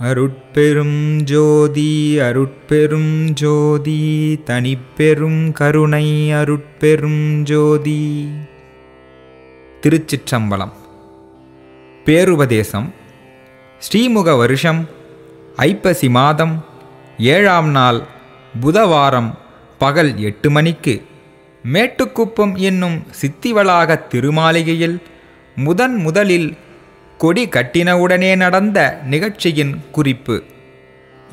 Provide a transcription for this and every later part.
அருட்பெரும் ஜோதி அருட்பெரும் ஜோதி தனிப்பெரும் கருணை அருட்பெரும் ஜோதி. திருச்சிற்றம்பலம். பேருபதேசம். ஸ்ரீமுக வருஷம் ஐப்பசி மாதம் ஏழாம் நாள் புதவாரம் பகல் எட்டு மணிக்கு. மேட்டுக்குப்பம் என்னும் சித்திவளாக திருமாளிகையில் முதன் முதலில் கொடி கட்டினவுடனே நடந்த நிகழ்ச்சியின் குறிப்பு.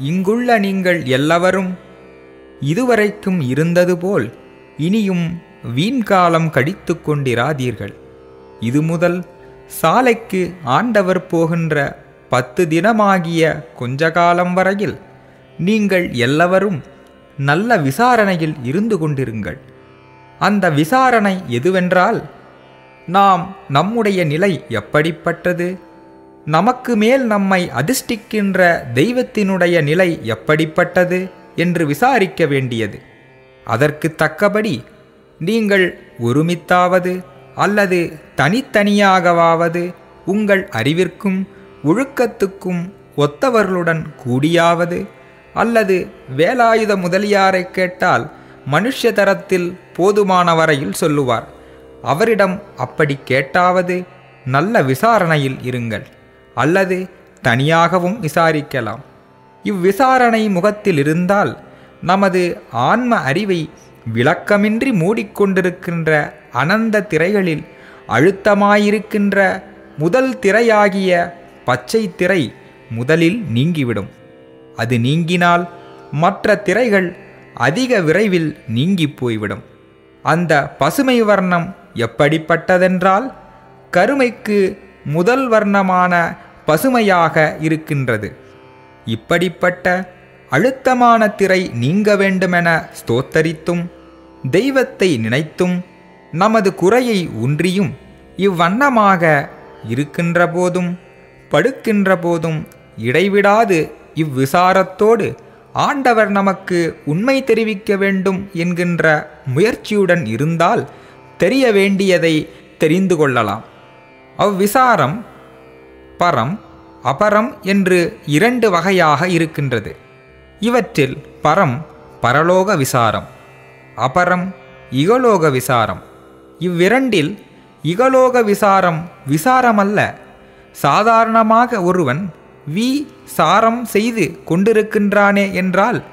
இங்குள்ள நீங்கள் எல்லவரும் இதுவரைக்கும் இருந்தது போல் இனியும் வீண்காலம் கடித்து கொண்டிராதீர்கள். இது முதல் சாலைக்கு ஆண்டவர் போகின்ற பத்து தினமாகிய கொஞ்ச காலம் வரையில் நீங்கள் எல்லவரும் நல்ல விசாரணையில் இருந்து கொண்டிருங்கள். அந்த விசாரணை எதுவென்றால் நாம் நம்முடைய நிலை எப்படிப்பட்டது? நமக்கு மேல் நம்மை அதிர்ஷ்டிக்கின்ற தெய்வத்தினுடைய நிலை எப்படிப்பட்டது என்று விசாரிக்க வேண்டியது. அதற்கு தக்கபடி நீங்கள் ஒருமித்தாவது அல்லது தனித்தனியாகவாவது உங்கள் அறிவிற்கும் ஒழுக்கத்துக்கும் ஒத்தவர்களுடன் கூடியாவது அல்லது வேலாயுத முதலியாரை கேட்டால் மனுஷ தரத்தில் போதுமான வரையில் சொல்லுவார். அவரிடம் அப்படி கேட்டாவது நல்ல விசாரணையில் இருங்கள் அல்லது தனியாகவும் விசாரிக்கலாம். இவ்விசாரணை முகத்தில் இருந்தால் நமது ஆன்ம அறிவை விளக்கமின்றி மூடிக்கொண்டிருக்கின்ற அனந்த திரைகளில் அழுத்தமாயிருக்கின்ற முதல் திரையாகிய பச்சை திரை முதலில் நீங்கிவிடும். அது நீங்கினால் மற்ற திரைகள் அதிக விரைவில் நீங்கிப் போய்விடும். அந்த பசுமை வர்ணம் எப்படிப்பட்டதென்றால் கருமைக்கு முதல் வர்ணமான பசுமையாக இருக்கின்றது. இப்படிப்பட்ட அழுத்தமான திரை நீங்க வேண்டுமென ஸ்தோத்தரித்தும் தெய்வத்தை நினைத்தும் நமது குறையை ஊன்றியும் இவ்வண்ணமாக இருக்கின்ற போதும் படுக்கின்ற போதும் இடைவிடாது இவ்விசாரத்தோடு ஆண்டவர் நமக்கு உண்மை தெரிவிக்க வேண்டும் என்கின்ற முயற்சியுடன் இருந்தால் தெரிய வேண்டியதை தெரிந்து கொள்ளலாம். அவ்விசாரம் பரம் அபரம் என்று இரண்டு வகையாக இருக்கின்றது. இவற்றில் பரம் பரலோக விசாரம் அபரம் இகலோக விசாரம். இவ்விரண்டில் இகலோக விசாரம் விசாரமல்ல. சாதாரணமாக ஒருவன் வி சாரம் செய்து கொண்டிருக்கின்றானே என்றால்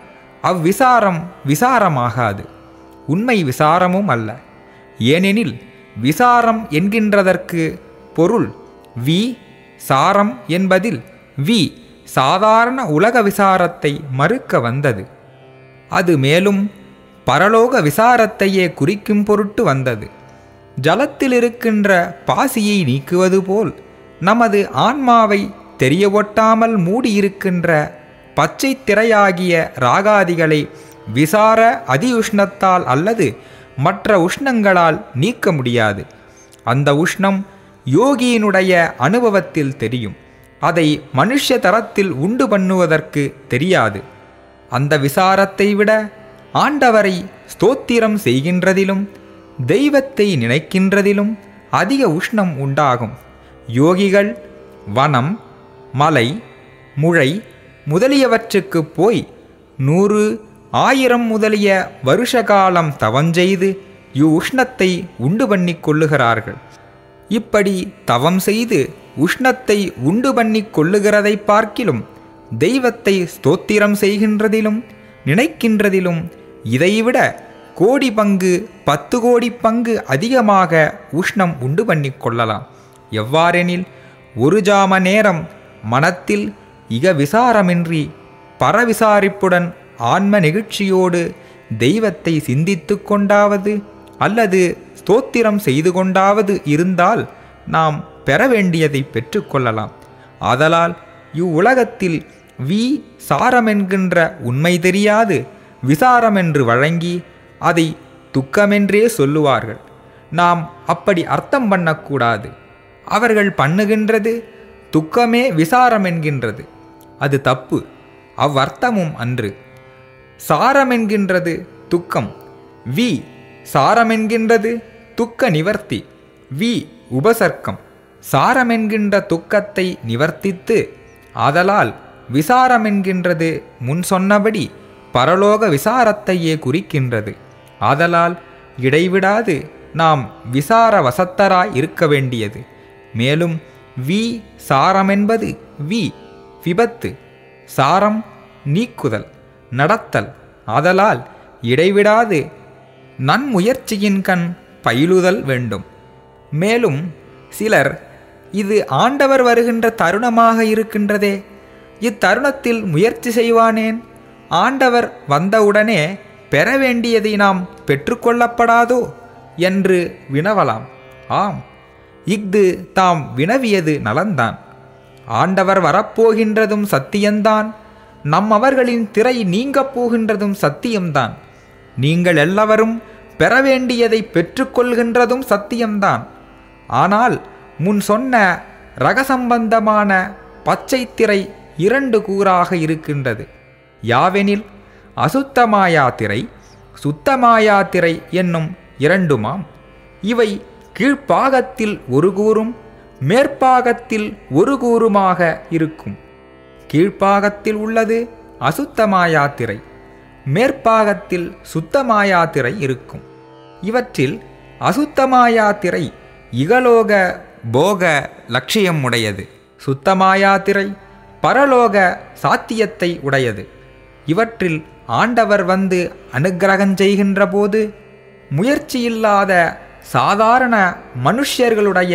அவ்விசாரம் விசாரமாகாது. உண்மை விசாரமும் அல்ல. ஏனெனில் விசாரம் என்கின்றதற்கு பொருள் வி சாரம் என்பதில் வி சாதாரண உலக விசாரத்தை மறுக்க வந்தது. அது மேலும் பரலோக விசாரத்தையே குறிக்கும் பொருட்டு வந்தது. ஜலத்தில் இருக்கின்ற பாசியை நீக்குவது போல் நமது ஆன்மாவை தெரிய ஒட்டாமல் மூடியிருக்கின்ற பச்சை திரையாகிய ராகாதிகளை விசார அதி உஷ்ணத்தால் அல்லது மற்ற உஷ்ணங்களால் நீக்க முடியாது. அந்த உஷ்ணம் யோகியினுடைய அனுபவத்தில் தெரியும். அதை மனுஷ தரத்தில் உண்டு பண்ணுவதற்கு தெரியாது. அந்த விசாரத்தை விட ஆண்டவரை ஸ்தோத்திரம் செய்கின்றதிலும் தெய்வத்தை நினைக்கின்றதிலும் அதிக உஷ்ணம் உண்டாகும். யோகிகள் வனம் மலை முழை முதலியவற்றுக்கு போய் நூறு ஆயிரம் முதலிய வருஷ காலம் தவஞ்செய்து இவ்வுஷ்ணத்தை உண்டு பண்ணி கொள்ளுகிறார்கள். இப்படி தவம் செய்து உஷ்ணத்தை உண்டு பண்ணி கொள்ளுகிறதை பார்க்கிலும் தெய்வத்தை ஸ்தோத்திரம் செய்கின்றதிலும் நினைக்கின்றதிலும் இதைவிட கோடி பங்கு பத்து கோடி பங்கு அதிகமாக உஷ்ணம் உண்டு பண்ணி கொள்ளலாம். எவ்வாறெனில் ஒரு ஜாம நேரம் மனத்தில் இக விசாரமின்றி பரவிசாரிப்புடன் ஆன்ம நெகிழ்ச்சியோடு தெய்வத்தை சிந்தித்து கொண்டாவது அல்லது ஸ்தோத்திரம் செய்து கொண்டாவது இருந்தால் நாம் பெற வேண்டியதை பெற்றுக்கொள்ளலாம் ஆதலால் இவ்வுலகத்தில் வி சாரமென்கின்ற உண்மை தெரியாது. விசாரமென்று வழங்கி அதை துக்கமென்றே சொல்லுவார்கள். நாம் அப்படி அர்த்தம் பண்ணக்கூடாது. அவர்கள் பண்ணுகின்றது துக்கமே விசாரம் என்கின்றது. அது தப்பு. அவ்வர்த்தமும் அன்று. சாரமென்கின்றது துக்கம். வி சாரமென்கின்றது துக்க நிவர்த்தி. வி உபசர்க்கம். சாரமென்கின்ற துக்கத்தை நிவர்த்தித்து ஆதலால் விசாரம் என்கின்றது முன் சொன்னபடி பரலோக விசாரத்தையே குறிக்கின்றது. ஆதலால் இடைவிடாது நாம் விசார வசத்தராய் இருக்க வேண்டியது. மேலும் வி சாரமென்பது வி விபத்து சாரம் நீக்குதல். நடத்தல். ஆதலால் இடைவிடாது. நன்முயற்சியின் கண் பயிலுதல் வேண்டும். மேலும் சிலர் இது ஆண்டவர் வருகின்ற தருணமாக இருக்கின்றதே. இத்தருணத்தில் முயற்சி செய்வானேன். ஆண்டவர் வந்தவுடனே பெற வேண்டியதை நாம் பெற்றுக்கொள்ளப்படாதோ என்று வினவலாம். ஆம் இஃது தாம் வினவியது நலந்தான் ஆண்டவர் வரப்போகின்றதும் சத்தியந்தான். நம் அவர்களின் திரை நீங்கப் போகின்றதும் சத்தியம்தான். நீங்கள் எல்லாவரும் பெற வேண்டியதை பெற்றுக்கொள்கின்றதும் சத்தியம்தான். ஆனால் முன் சொன்ன ரகசம்பந்தமான பச்சை திரை இரண்டு கூறாக இருக்கின்றது. யாவெனில் அசுத்தமாயா திரை சுத்தமாயா திரை என்னும் இரண்டுமாம். இவை கீழ்ப்பாகத்தில் ஒரு கூறும் மேற்பாகத்தில் ஒரு கூறுமாக இருக்கும். கீழ்ப்பாகத்தில் உள்ளது அசுத்தமாயாத்திரை மேற்பாகத்தில் சுத்தமாயாத்திரை இருக்கும். இவற்றில் அசுத்தமாயாத்திரை இகலோக போக லட்சியம் உடையது. சுத்தமாயாத்திரை பரலோக சாத்தியத்தை உடையது. இவற்றில் ஆண்டவர் வந்து அனுகிரகஞ்செய்கின்ற போது முயற்சியில்லாத சாதாரண மனுஷ்யர்களுடைய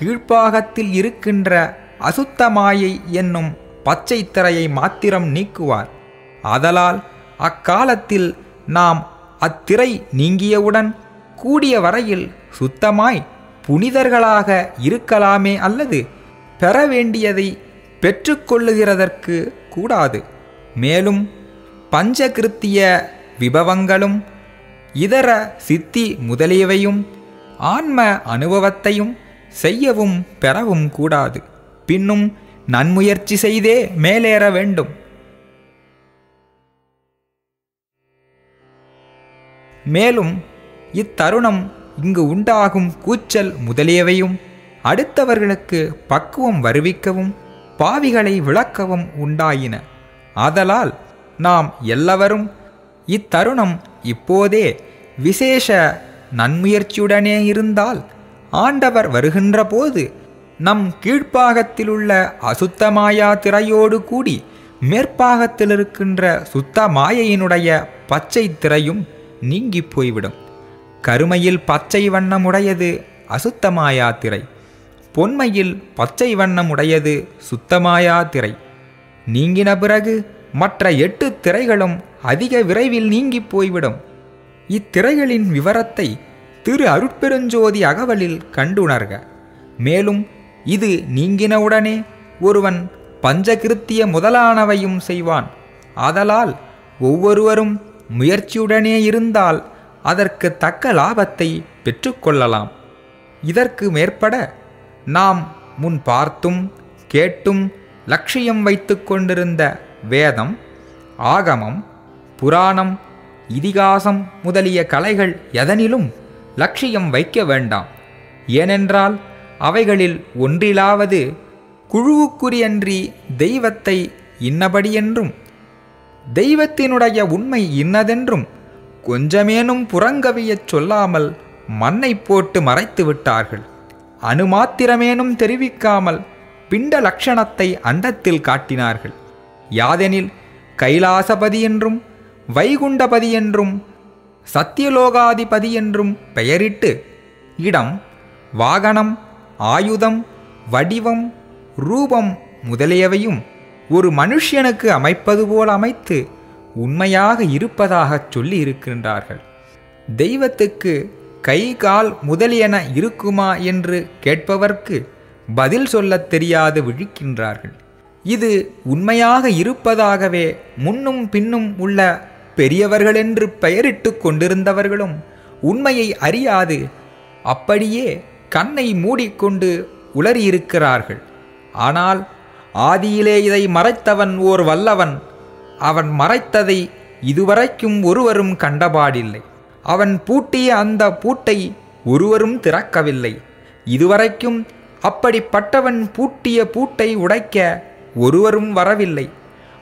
கீழ்ப்பாகத்தில் இருக்கின்ற அசுத்தமாயை என்னும் பச்சை திரையை மாத்திரம் நீக்குவார். ஆதலால் அக்காலத்தில் நாம் அத்திரை நீங்கியவுடன் கூடிய வரையில் சுத்தமாய் புனிதர்களாக இருக்கலாமே அல்லது பெற வேண்டியதை பெற்றுக்கொள்ளுகிறதற்கு கூடாது. மேலும் பஞ்சகிருத்திய விபவங்களும் இதர சித்தி முதலியவையும் ஆன்ம அனுபவத்தையும் செய்யவும் பெறவும் கூடாது. பின்னும் நன்முயற்சி செய்தே மேலேற வேண்டும். மேலும் இத்தருணம் இங்கு உண்டாகும் கூச்சல் முதலியவையும் அடுத்தவர்களுக்கு பக்குவம் வருவிக்கவும் பாவிகளை விளக்கவும் உண்டாயின. ஆதலால் நாம் எல்லாவரும் இத்தருணம் இப்போதே விசேஷ நன்முயற்சியுடனே இருந்தால் ஆண்டவர் வருகின்ற போது நம் கீழ்ப்பாகத்திலுள்ள அசுத்தமாயா திரையோடு கூடி மேற்பாகத்தில் இருக்கின்ற சுத்த மாயையினுடைய பச்சை திரையும் நீங்கி போய்விடும். கருமையில் பச்சை வண்ணமுடையது அசுத்தமாயா திரை. பொன்மையில் பச்சை வண்ணமுடையது சுத்தமாயா திரை. நீங்கின பிறகு மற்ற எட்டு திரைகளும் அதிக விரைவில் நீங்கி போய்விடும். இத்திரைகளின் விவரத்தை திரு அருட்பெருஞ்சோதி அகவலில் கண்டுணர்க. மேலும் இது நீங்கினவுடனே ஒருவன் பஞ்சகிருத்திய முதலானவையும் செய்வான். ஆதலால் ஒவ்வொருவரும் முயற்சியுடனே இருந்தால் அதற்கு தக்க லாபத்தை பெற்றுக்கொள்ளலாம். இதற்கு மேற்பட நாம் முன் பார்த்தும் கேட்டும் லட்சியம் வைத்து கொண்டிருந்த வேதம் ஆகமம் புராணம் இதிகாசம் முதலிய கலைகள் எதனிலும் லட்சியம் வைக்க வேண்டாம். ஏனென்றால் அவைகளில் ஒன்றிலாவது குழுவுக்குரியன்றி தெய்வத்தை இன்னபடியென்றும் தெய்வத்தினுடைய உண்மை இன்னதென்றும் கொஞ்சமேனும் புறங்கவியச் சொல்லாமல் மண்ணை போட்டு மறைத்து விட்டார்கள். அணுமாத்திரமேனும் தெரிவிக்காமல் பிண்ட லட்சணத்தை அண்டத்தில் காட்டினார்கள். யாதெனில் கைலாசபதி என்றும் வைகுண்டபதி என்றும் சத்தியலோகாதிபதி என்றும் பெயரிட்டு இடம் வாகனம் ஆயுதம் வடிவம் ரூபம் முதலியவையும் ஒரு மனுஷனுக்கு அமைப்பது போல் அமைத்து உண்மையாக இருப்பதாகச் சொல்லி இருக்கின்றார்கள் தெய்வத்துக்கு கை கால் முதலியன இருக்குமா என்று கேட்பவர்க்கு பதில் சொல்லத் தெரியாது விழிக்கின்றார்கள். இது உண்மையாக இருப்பதாகவே முன்னும் பின்னும் உள்ள பெரியவர்களென்று பெயரிட்டு கொண்டிருந்தவர்களும் உண்மையை அறியாது. அப்படியே கண்ணை மூடிக்கொண்டு உளறியிருக்கிறார்கள். ஆனால் ஆதியிலே இதை மறைத்தவன் ஓர் வல்லவன். அவன் மறைத்ததை இதுவரைக்கும் ஒருவரும் கண்டபாடில்லை. அவன் பூட்டிய அந்த பூட்டை ஒருவரும் திறக்கவில்லை. இதுவரைக்கும் அப்படிப்பட்டவன் பூட்டிய பூட்டை உடைக்க ஒருவரும் வரவில்லை.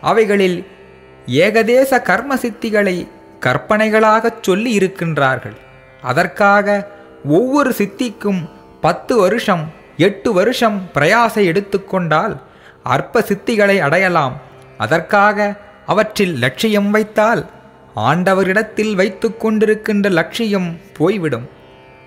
அவைகளில் ஏகதேச கர்ம சித்திகளை கற்பனைகளாகச் சொல்லி இருக்கின்றார்கள் அதற்காக ஒவ்வொரு சித்திக்கும் பத்து வருஷம் எட்டு வருஷம் பிரயாசை எடுத்துக்கொண்டால் அற்ப சித்திகளை அடையலாம். அதற்காக அவற்றில் லட்சியம் வைத்தால் ஆண்டவரிடத்தில் வைத்து கொண்டிருக்கின்ற லட்சியம் போய்விடும்.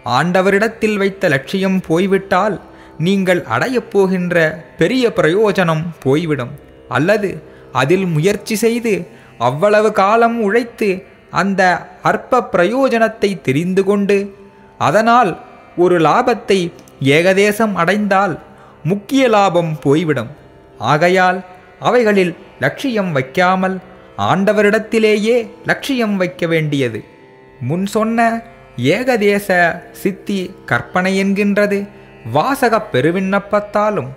ஆண்டவரிடத்தில் வைத்த லட்சியம் போய்விட்டால் நீங்கள் அடையப் போகின்ற பெரிய பிரயோஜனம் போய்விடும். அல்லது அதில் முயற்சி செய்து அவ்வளவு காலம் உழைத்து அந்த அற்ப பிரயோஜனத்தை தெரிந்து கொண்டு அதனால் ஒரு லாபத்தை ஏகதேசம் அடைந்தால் முக்கிய லாபம் போய்விடும். ஆகையால் அவைகளில் லட்சியம் வைக்காமல் ஆண்டவரிடத்திலேயே லட்சியம் வைக்க வேண்டியது. முன் சொன்ன ஏகதேச சித்தி கற்பனை என்கின்றது வாசகப் பெருவிண்ணப்பத்தாலும்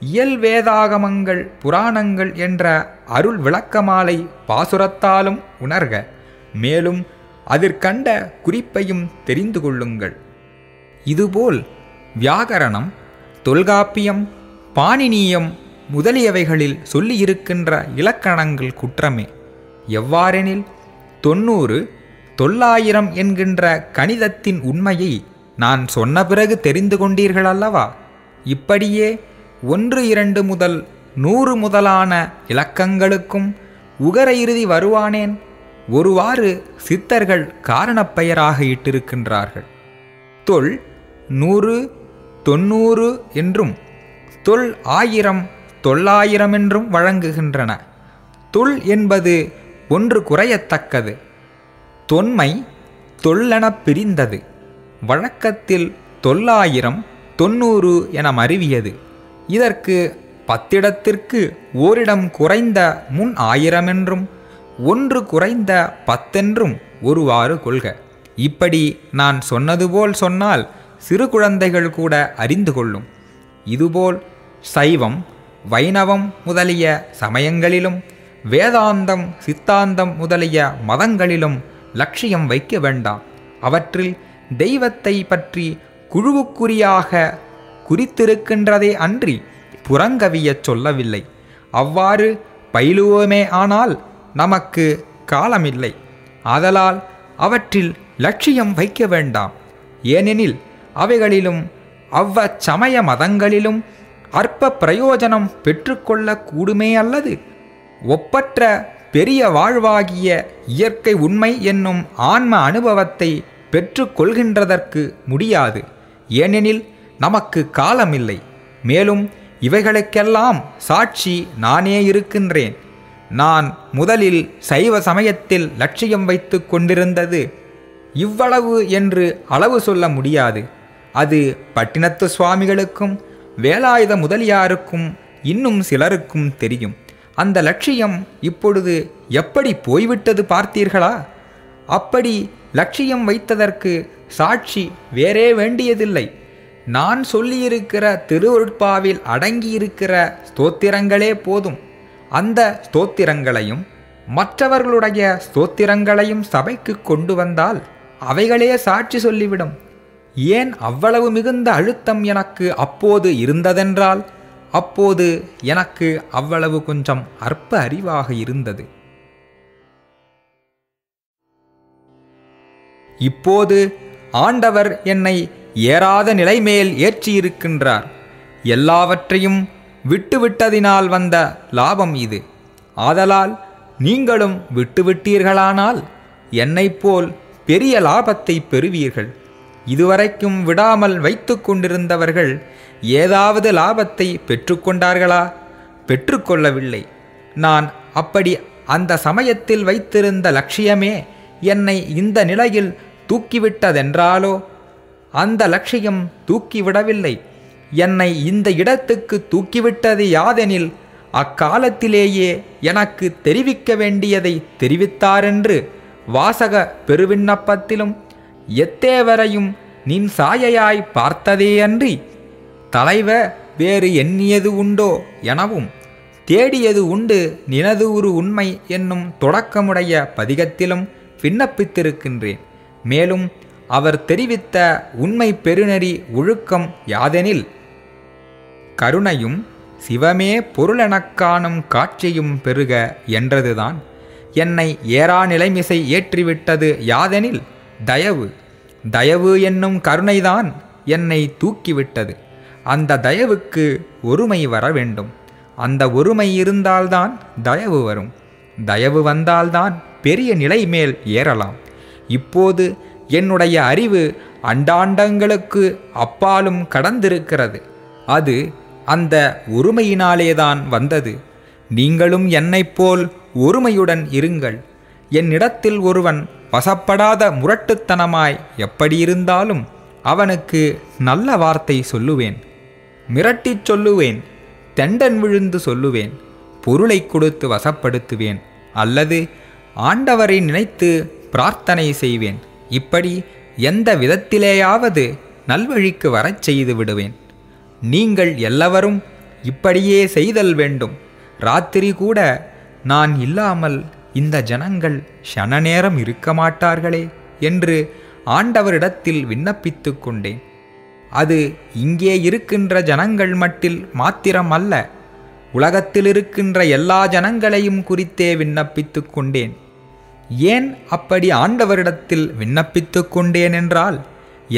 இயல் வேதாகமங்கள் புராணங்கள் என்ற அருள் விளக்கமாலை பாசுரத்தாலும் உணர்க. மேலும் அதிற்கண்ட குறிப்பையும் தெரிந்து கொள்ளுங்கள். இதுபோல் வியாகரணம் தொல்காப்பியம் பாணினியம் முதலியவைகளில் சொல்லியிருக்கின்ற இலக்கணங்கள் குற்றமே. எவ்வாறெனில் தொண்ணூறு தொள்ளாயிரம் என்கின்ற கணிதத்தின் உண்மையை நான் சொன்ன பிறகு தெரிந்து கொண்டீர்கள் அல்லவா? இப்படியே ஒன்று இரண்டு முதல் நூறு முதலான இலக்கங்களுக்கும் உகர இறுதி வருவானேன்? ஒருவாறு சித்தர்கள் காரணப் பெயராக இட்டிருக்கின்றார்கள். தொல் நூறு தொண்ணூறு என்றும் தொல் ஆயிரம் தொள்ளாயிரம் என்றும் வழங்குகின்றன. தொல் என்பது ஒன்று குறையத்தக்கது. தொன்மை தொல்லெனப் பிரிந்தது. வழக்கத்தில் தொள்ளாயிரம் தொண்ணூறு என மருவியது. இதற்கு பத்திடத்திற்கு ஓரிடம் குறைந்த முன் ஆயிரமென்றும் ஒன்று குறைந்த பத்தென்றும் ஒருவாறு கொள்க. இப்படி நான் சொன்னது போல் சொன்னால் சிறு குழந்தைகள் கூட அறிந்து கொள்ளும். இதுபோல் சைவம் வைணவம் முதலிய சமயங்களிலும் வேதாந்தம் சித்தாந்தம் முதலிய மதங்களிலும் லட்சியம் வைக்க வேண்டாம். அவற்றில் தெய்வத்தை பற்றி குழுவுக்குறியாக குறித்திருக்கின்றதே அன்றி புறங்கவியச் சொல்லவில்லை. அவ்வாறு பயிலுவோமே ஆனால் நமக்கு காலமில்லை. ஆதலால் அவற்றில் லட்சியம் வைக்க வேண்டாம். ஏனெனில் அவைகளிலும் அவ்வச்சமய மதங்களிலும் அற்ப பிரயோஜனம் பெற்றுக்கொள்ள கூடுமே அல்லது? ஒப்பற்ற பெரிய வாழ்வாகிய இயற்கை உண்மை என்னும் ஆன்ம அனுபவத்தை பெற்றுக்கொள்கின்றதற்கு முடியாது. ஏனெனில் நமக்கு காலமில்லை. மேலும் இவைகளுக்கெல்லாம் சாட்சி நானே இருக்கின்றேன். நான் முதலில் சைவ சமயத்தில் லட்சியம் வைத்து கொண்டிருந்தது. இவ்வளவு என்று அளவு சொல்ல முடியாது. அது பட்டினத்து சுவாமிகளுக்கும் வேலாயுத முதலியாருக்கும் இன்னும் சிலருக்கும் தெரியும். அந்த லட்சியம் இப்பொழுது எப்படி போய்விட்டது பார்த்தீர்களா? அப்படி லட்சியம் வைத்ததற்கு சாட்சி வேறே வேண்டியதில்லை. நான் சொல்லியிருக்கிற திருவருட்பாவில் அடங்கியிருக்கிற ஸ்தோத்திரங்களே போதும். அந்த ஸ்தோத்திரங்களையும் மற்றவர்களுடைய ஸ்தோத்திரங்களையும் சபைக்கு கொண்டு வந்தால் அவைகளே சாட்சி சொல்லிவிடும். ஏன் அவ்வளவு மிகுந்த அழுத்தம் எனக்கு அப்போது இருந்ததென்றால்? அப்போது எனக்கு அவ்வளவு கொஞ்சம் அற்ப அறிவாக இருந்தது. இப்போது ஆண்டவர் என்னை ஏறாத நிலைமேல் ஏற்றியிருக்கின்றார். எல்லாவற்றையும் விட்டுவிட்டதினால் வந்த லாபம் இது. ஆதலால் நீங்களும் விட்டுவிட்டீர்களானால் என்னைப் போல் பெரிய லாபத்தை பெறுவீர்கள். இதுவரைக்கும் விடாமல் வைத்து கொண்டிருந்தவர்கள் ஏதாவது லாபத்தை பெற்றுக்கொண்டார்களா? பெற்றுக்கொள்ளவில்லை. நான் அப்படி அந்த சமயத்தில் வைத்திருந்த லட்சியமே என்னை இந்த நிலையில் தூக்கிவிட்டதென்றாலோ? அந்த லட்சியம் தூக்கிவிடவில்லை. என்னை இந்த இடத்துக்கு தூக்கிவிட்டது யாதெனில் அக்காலத்திலேயே எனக்கு தெரிவிக்க வேண்டியதை தெரிவித்தாரென்று வாசக பெருவிண்ணப்பத்திலும் எத்தேவரையும் நின் சாயையாய் பார்த்ததேயன்றி தலைவ வேறு எண்ணியது உண்டோ எனவும் தேடியது உண்டு நினது ஒரு உண்மை என்னும் தொடக்கமுடைய பதிகத்திலும் விண்ணப்பித்திருக்கின்றேன். மேலும் அவர் தெரிவித்த உண்மை பெருநெறி ஒழுக்கம் யாதெனில் கருணையும் சிவமே பொருளெனக் காணும் காட்சியும் பெருக என்றதுதான். என்னை ஏறா நிலைமிசை ஏற்றிவிட்டது யாதெனில் தயவு தயவு என்னும் கருணைதான் என்னை தூக்கிவிட்டது. அந்த தயவுக்கு ஒருமை வர வேண்டும். அந்த ஒருமை இருந்தால்தான் தயவு வரும். தயவு வந்தால்தான் பெரிய நிலை மேல் ஏறலாம். இப்போது என்னுடைய அறிவு அண்டாண்டங்களுக்கு அப்பாலும் கடந்திருக்கிறது. அது அந்த ஒருமையினாலேதான் வந்தது. நீங்களும் என்னைப் போல் ஒருமையுடன் இருங்கள். என்னிடத்தில் ஒருவன் வசப்படாத முரட்டுத்தனமாய் எப்படி இருந்தாலும் அவனுக்கு நல்ல வார்த்தை சொல்லுவேன். மிரட்டிச் சொல்லுவேன் தெண்டன் விழுந்து சொல்லுவேன் பொருளை கொடுத்து வசப்படுத்துவேன் அல்லது ஆண்டவரை நினைத்து பிரார்த்தனை செய்வேன். இப்படி எந்த விதத்திலேயாவது நல்வழிக்கு வரச் செய்து விடுவேன். நீங்கள் எல்லாவரும் இப்படியே செய்தல் வேண்டும். ராத்திரி கூட நான் இல்லாமல் இந்த ஜனங்கள் ஷன நேரம் இருக்க மாட்டார்களே என்று ஆண்டவரிடத்தில் விண்ணப்பித்து கொண்டேன். அது இங்கே இருக்கின்ற ஜனங்கள் மட்டில் மாத்திரம் அல்ல உலகத்தில் இருக்கின்ற எல்லா ஜனங்களையும் குறித்தே விண்ணப்பித்து கொண்டேன். ஏன் அப்படி ஆண்டவரிடத்தில் விண்ணப்பித்து கொண்டேன் என்றால்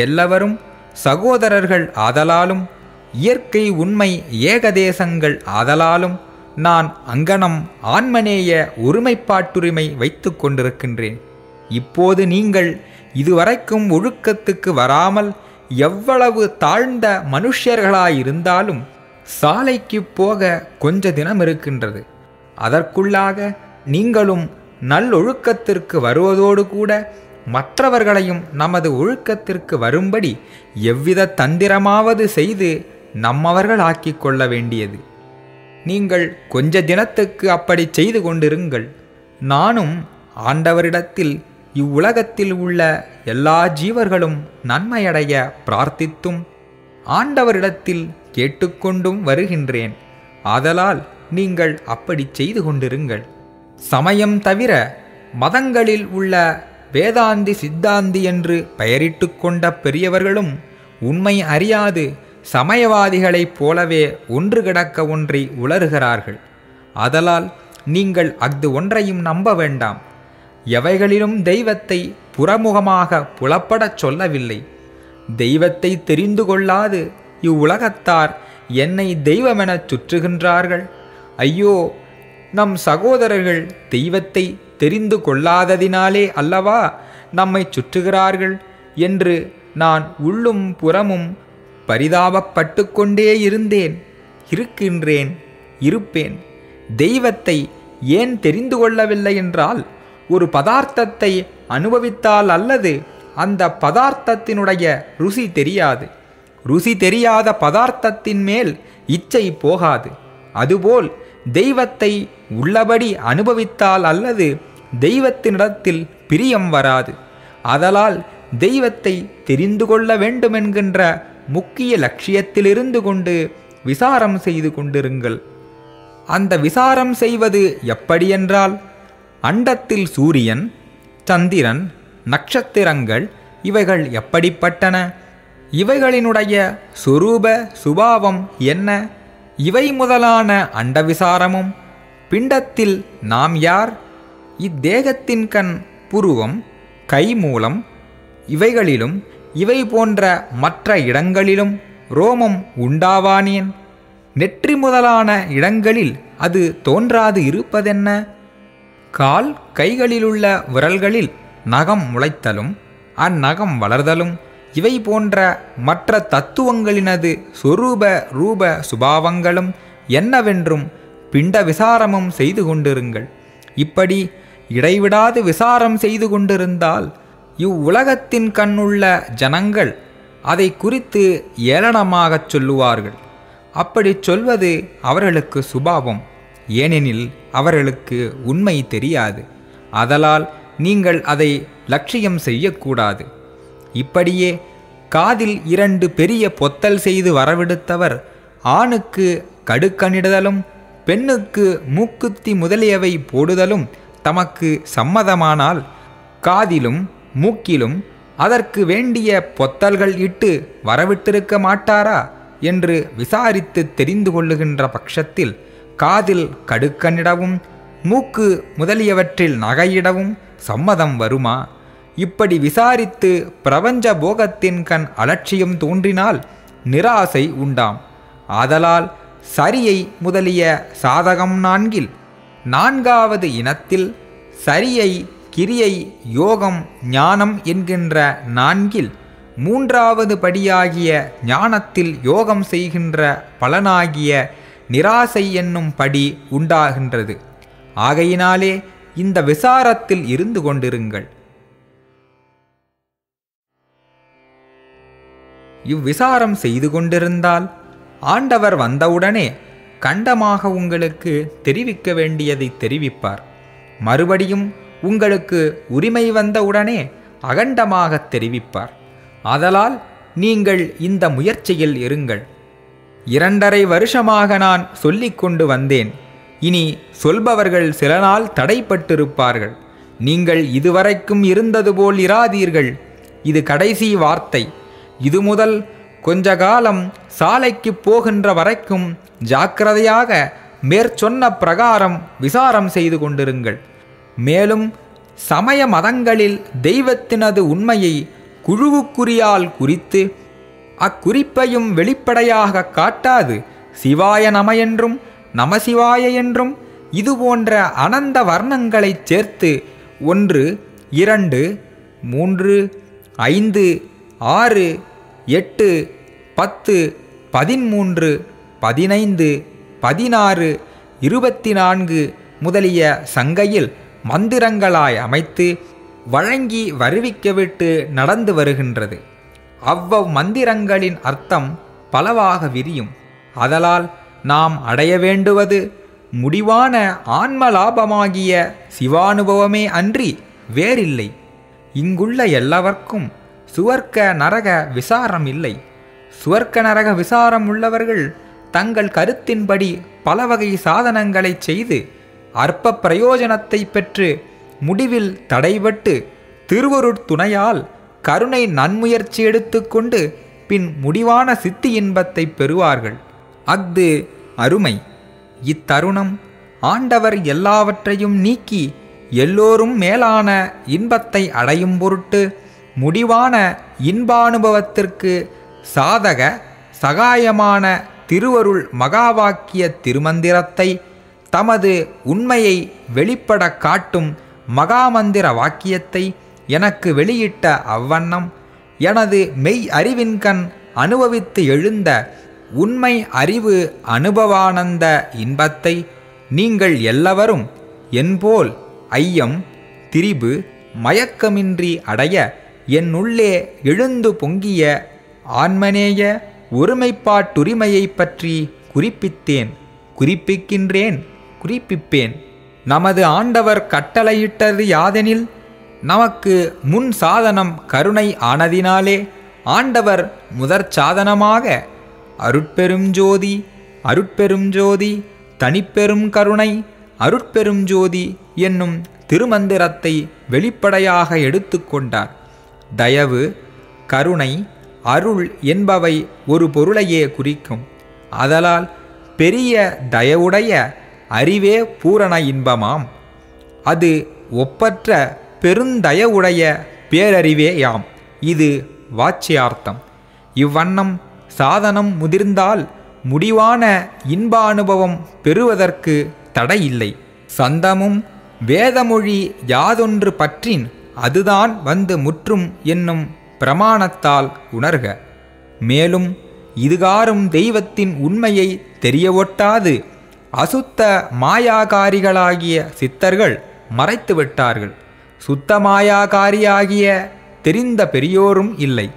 எல்லாவரும் சகோதரர்கள் ஆதலாலும் இயற்கை உண்மை ஏகதேசங்கள் ஆதலாலும் நான் அங்கனம் ஆன்மநேய ஒருமைப்பாட்டுரிமை வைத்து கொண்டிருக்கின்றேன். இப்போது நீங்கள் இதுவரைக்கும் ஒழுக்கத்துக்கு வராமல் எவ்வளவு தாழ்ந்த மனுஷர்களாயிருந்தாலும் சாலைக்கு போக கொஞ்ச தினம் இருக்கின்றது. அதற்குள்ளாக நீங்களும் நல்லொழுக்கத்திற்கு வருவதோடு கூட மற்றவர்களையும் நமது ஒழுக்கத்திற்கு வரும்படி எவ்வித தந்திரமாவது செய்து நம்மவர்கள் ஆக்கிக் கொள்ள வேண்டியது. நீங்கள் கொஞ்ச தினத்துக்கு அப்படி செய்து கொண்டிருங்கள். நானும் ஆண்டவரிடத்தில் இவ்வுலகத்தில் உள்ள எல்லா ஜீவர்களும் நன்மையடைய பிரார்த்தித்தும் ஆண்டவரிடத்தில் கேட்டுக்கொண்டும் வருகின்றேன். ஆதலால் நீங்கள் அப்படி செய்து கொண்டிருங்கள். சமயம் தவிர மதங்களில் உள்ள வேதாந்தி சித்தாந்தி என்று பெயரிட்டு கொண்ட பெரியவர்களும் உண்மை அறியாது சமயவாதிகளைப் போலவே ஒன்று கிடக்க ஒன்றை உளறுகிறார்கள். ஆதலால் நீங்கள் அஃது ஒன்றையும் நம்ப வேண்டாம். எவைகளிலும் தெய்வத்தை புறமுகமாக புலப்படச் சொல்லவில்லை. தெய்வத்தை தெரிந்து கொள்ளாது இவ்வுலகத்தார் என்னை தெய்வமெனச் சுற்றுகின்றார்கள். ஐயோ நம் சகோதரர்கள் தெய்வத்தை தெரிந்து கொள்ளாததினாலே அல்லவா நம்மை சுற்றுகிறார்கள் என்று நான் உள்ளும் புறமும் பரிதாபப்பட்டு கொண்டே இருந்தேன். இருக்கின்றேன் இருப்பேன். தெய்வத்தை ஏன் தெரிந்து கொள்ளவில்லை என்றால் ஒரு பதார்த்தத்தை அனுபவித்தால் அல்லது அந்த பதார்த்தத்தினுடைய ருசி தெரியாது. ருசி தெரியாத பதார்த்தத்தின் மேல் இச்சை போகாது. அதுபோல் தெய்வத்தை உள்ளபடி அனுபவித்தால் அல்லது தெய்வத்தினிடத்தில் பிரியம் வராது. அதலால் தெய்வத்தை தெரிந்து கொள்ள வேண்டுமென்கின்ற முக்கிய லட்சியத்திலிருந்து கொண்டு விசாரம் செய்து கொண்டிருங்கள். அந்த விசாரம் செய்வது எப்படியென்றால் அண்டத்தில் சூரியன் சந்திரன் நட்சத்திரங்கள் இவைகள் எப்படிப்பட்டன? இவைகளினுடைய சொரூப சுபாவம் என்ன? இவை முதலான அண்டவிசாரமும் பிண்டத்தில் நாம் யார்? இத்தேகத்தின் கண் புருவம் கை மூலம் இவைகளிலும் இவை போன்ற மற்ற இடங்களிலும் ரோமம் உண்டாவானேன்? நெற்றி முதலான இடங்களில் அது தோன்றாது இருப்பதென்ன? கால் கைகளிலுள்ள விரல்களில் நகம் முளைத்தலும் அந்நகம் வளர்தலும் இவை போன்ற மற்ற தத்துவங்களினது சொரூப ரூப சுபாவங்களும் என்னவென்றும் பிண்ட விசாரமும் செய்து கொண்டிருங்கள். இப்படி இடைவிடாது விசாரம் செய்து கொண்டிருந்தால் இவ்வுலகத்தின் கண்ணுள்ள ஜனங்கள் அதை குறித்து ஏளனமாகச் சொல்லுவார்கள். அப்படிச் சொல்வது அவர்களுக்கு சுபாவம். ஏனெனில் அவர்களுக்கு உண்மை தெரியாது. அதலால் நீங்கள் அதை லட்சியம் செய்யக்கூடாது. இப்படியே காதில் இரண்டு பெரிய பொத்தல் செய்து வரவிடுத்தவர் ஆணுக்கு கடுக்கணிடுதலும் பெண்ணுக்கு மூக்குத்தி முதலியவை போடுதலும் தமக்கு சம்மதமானால் காதிலும் மூக்கிலும் அதற்கு வேண்டிய பொத்தல்கள் இட்டு வரவிட்டிருக்க மாட்டாரா என்று விசாரித்து தெரிந்து கொள்ளுகின்ற பட்சத்தில் காதில் கடுக்கனிடவும் மூக்கு முதலியவற்றில் நகையிடவும் சம்மதம் வருமா? இப்படி விசாரித்து பிரபஞ்ச போகத்தின் கண் அலட்சியம் தோன்றினால் நிராசை உண்டாம். ஆதலால் சரியை முதலிய சாதகம் நான்கில் நான்காவது இனத்தில் சரியை கிரியை யோகம் ஞானம் என்கின்ற நான்கில் மூன்றாவது படியாகிய ஞானத்தில் யோகம் செய்கின்ற பலனாகிய நிராசை என்னும் படி உண்டாகின்றது. ஆகையினாலே இந்த விசாரத்தில் இருந்து கொண்டிருங்கள். இவ்விசாரம் செய்து கொண்டிருந்தால் ஆண்டவர் வந்தவுடனே கண்டமாக உங்களுக்கு தெரிவிக்க வேண்டியதை தெரிவிப்பார். மறுபடியும் உங்களுக்கு உரிமை வந்தவுடனே அகண்டமாக தெரிவிப்பார். ஆதலால் நீங்கள் இந்த முயற்சியில் இருங்கள். இரண்டரை வருஷமாக நான் சொல்லிக் கொண்டு வந்தேன். இனி சொல்பவர்கள் சில நாள் தடைப்பட்டிருப்பார்கள். நீங்கள் இதுவரைக்கும் இருந்தது போல் இராதீர்கள். இது கடைசி வார்த்தை. இது முதல் கொஞ்ச காலம் சாலைக்கு போகின்ற வரைக்கும் ஜாக்கிரதையாக மேற்சொன்ன பிரகாரம் விசாரம் செய்து கொண்டிருங்கள். மேலும் சமய மதங்களில் தெய்வத்தினது உண்மையை குழுவுக்குறியால் குறித்து அக்குறிப்பையும் வெளிப்படையாக காட்டாது சிவாய நம என்றும் நமசிவாய என்றும் இதுபோன்ற அனந்த வர்ணங்களைச் சேர்த்து ஒன்று இரண்டு மூன்று ஐந்து ஆறு எட்டு பத்து பதிமூன்று பதினைந்து பதினாறு இருபத்தி நான்கு முதலிய சங்கையில் மந்திரங்களாய் அமைத்து வழங்கி வருவிக்கவிட்டு நடந்து வருகின்றது. அவ்வவ் மந்திரங்களின் அர்த்தம் பலவாக விரியும். அதலால் நாம் அடைய வேண்டுவது முடிவான ஆன்ம லாபமாகிய சிவானுபவமே அன்றி வேறில்லை. இங்குள்ள எல்லாவர்க்கும் சுவர்க்க நரக விசாரம் இல்லை. சுவர்க்க நரக விசாரம் உள்ளவர்கள் தங்கள் கருத்தின்படி பல வகை சாதனங்களைச் செய்து அற்ப பிரயோஜனத்தை பெற்று முடிவில் தடைபட்டு திருவருட்துணையால் கருணை நன்முயற்சி எடுத்துக்கொண்டு பின் முடிவான சித்தி இன்பத்தை பெறுவார்கள். அஃது அருமை. இத்தருணம் ஆண்டவர் எல்லாவற்றையும் நீக்கி எல்லோரும் மேலான இன்பத்தை அடையும் பொருட்டு முடிவான இன்பானுபவத்திற்கு சாதக சகாயமான திருவருள் மகாவாக்கிய திருமந்திரத்தை தமது உண்மையை வெளிப்பட காட்டும் மகாமந்திர வாக்கியத்தை எனக்கு வெளியிட்ட அவ்வண்ணம் எனது மெய் அறிவின்கண் அனுபவித்து எழுந்த உண்மை அறிவு அனுபவானந்த இன்பத்தை நீங்கள் எல்லாவரும் என்போல் ஐயம் திரிபு மயக்கமின்றி அடைய என்னுள்ளே எழுந்து பொங்கிய ஆன்மநேய ஒருமைப்பாட்டுரிமையைப் பற்றி குறிப்பித்தேன் குறிப்பிக்கின்றேன். குறிப்பிப்பேன். நமது ஆண்டவர் கட்டளையிட்டது யாதெனில் நமக்கு முன் சாதனம் கருணை ஆனதினாலே ஆண்டவர் முதற் சாதனமாக அருட்பெரும் ஜோதி அருட்பெரும் ஜோதி தனிப்பெரும் கருணை அருட்பெரும் ஜோதி என்னும் திருமந்திரத்தை வெளிப்படையாக எடுத்துக்கொண்டார் தயவு கருணை அருள் என்பவை ஒரு பொருளையே குறிக்கும். அதலால் பெரிய தயவுடைய அறிவே பூரண இன்பமாம். அது ஒப்பற்ற பெருந்தயவுடைய பேரறிவே யாம் இது வாட்சியார்த்தம் இவ்வண்ணம் சாதனம் முதிர்ந்தால் முடிவான இன்ப அனுபவம் பெறுவதற்கு தடையில்லை. சந்தமும் வேதமொழி யாதொன்று பற்றின் அதுதான் வந்து முற்றும் என்னும் பிரமாணத்தால் உணர்க. மேலும் இதுகாரும் தெய்வத்தின் உண்மையை தெரியவொட்டாது அசுத்த மாயாகாரிகளாகிய சித்தர்கள் மறைத்து விட்டார்கள் சுத்த மாயாகாரியாகிய தெரிந்த பெரியோரும் இல்லை.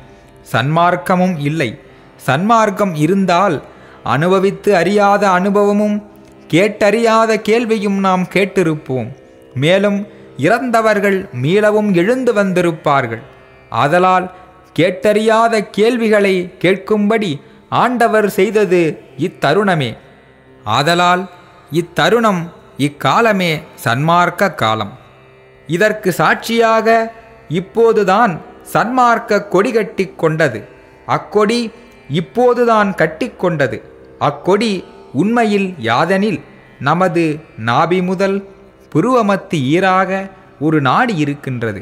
சன்மார்க்கமும் இல்லை. சன்மார்க்கம் இருந்தால் அனுபவித்து அறியாத அனுபவமும் கேட்டறியாத கேள்வியும் நாம் கேட்டிருப்போம். மேலும் இறந்தவர்கள் மீளவும் எழுந்து வந்திருப்பார்கள். ஆதலால் கேட்டறியாத கேள்விகளை கேட்கும்படி ஆண்டவர் செய்தது இத்தருணமே. ஆதலால் இத்தருணம் இக்காலமே சன்மார்க்க காலம். இதற்கு சாட்சியாக இப்போதுதான் சன்மார்க்க கொடி கட்டி கொண்டது. அக்கொடி இப்போதுதான் கட்டி கொண்டது. அக்கொடி உண்மையில் யாதெனில் நமது நாபி முதல் புருவமத்து ஈராக ஒரு நாடி இருக்கின்றது.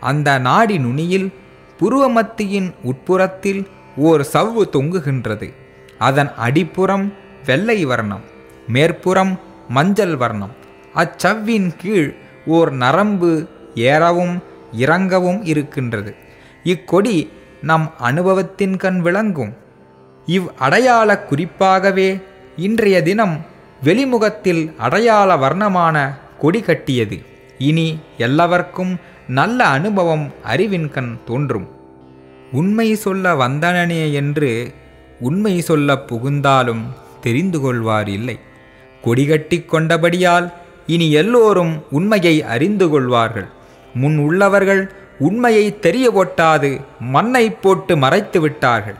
அந்த நாடி நுனியில் புருவமத்தியின் உட்புறத்தில் ஓர் சவ்வு தொங்குகின்றது. அதன் அடிப்புறம் வெள்ளை வர்ணம் மேற்புறம் மஞ்சள் வர்ணம். அச்சவ்வின் கீழ் ஓர் நரம்பு ஏறவும் இறங்கவும் இருக்கின்றது. இக்கொடி நம் அனுபவத்தின் கண் விளங்கும். இவ் அடையாள குறிப்பாகவே இன்றைய தினம் வெளிமுகத்தில் அடையாள வர்ணமான கொடி கட்டியது. இனி எல்லாவர்க்கும் நல்ல அனுபவம் அறிவின் கண் தோன்றும். உண்மை சொல்ல வந்தனனே என்று உண்மை சொல்ல புகுந்தாலும் தெரிந்து கொள்வார் இல்லை. கொடிகட்டி கொண்டபடியால் இனி எல்லோரும் உண்மையை அறிந்து கொள்வார்கள். முன் உள்ளவர்கள் உண்மையை தெரிய ஒட்டாது மண்ணை போட்டு மறைத்து விட்டார்கள்.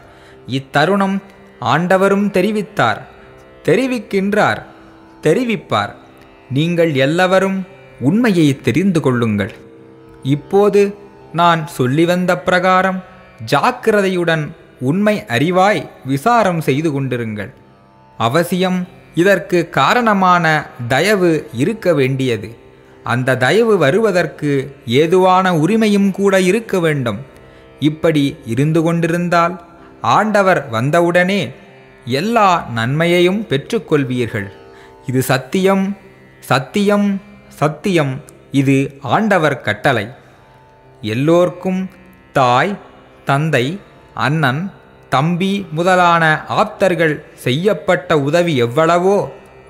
இத்தருணம் ஆண்டவரும் தெரிவித்தார். தெரிவிக்கின்றார். தெரிவிப்பார். நீங்கள் எல்லாவரும் உண்மையை தெரிந்து கொள்ளுங்கள். இப்போது நான் சொல்லி வந்த பிரகாரம் ஜாக்கிரதையுடன் உண்மை அறிவாய் விசாரம் செய்து கொண்டிருங்கள். அவசியம் இதற்கு காரணமான தயவு இருக்க வேண்டியது. அந்த தயவு வருவதற்கு ஏதுவான உரிமையும் கூட இருக்க வேண்டும். இப்படி இருந்து கொண்டிருந்தால் ஆண்டவர் வந்தவுடனே எல்லா நன்மையையும் பெற்றுக்கொள்வீர்கள். இது சத்தியம் சத்தியம் சத்தியம். இது ஆண்டவர் கட்டளை. எல்லோர்க்கும் தாய் தந்தை அண்ணன் தம்பி முதலான ஆப்தர்கள் செய்யப்பட்ட உதவி எவ்வளவோ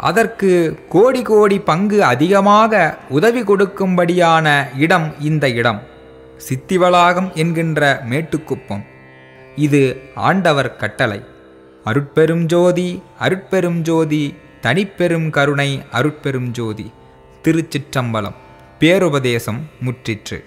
அதற்கு கோடி கோடி பங்கு அதிகமாக உதவி கொடுக்கும்படியான இடம் இந்த இடம். சித்திவளாகம் என்கின்ற மேட்டுக்குப்பம். இது ஆண்டவர் கட்டளை. அருட்பெரும் ஜோதி அருட்பெரும் ஜோதி தனிப்பெரும் கருணை அருட்பெரும் ஜோதி. திருச்சிற்றம்பலம். பேருபதேசம் முற்றிற்று.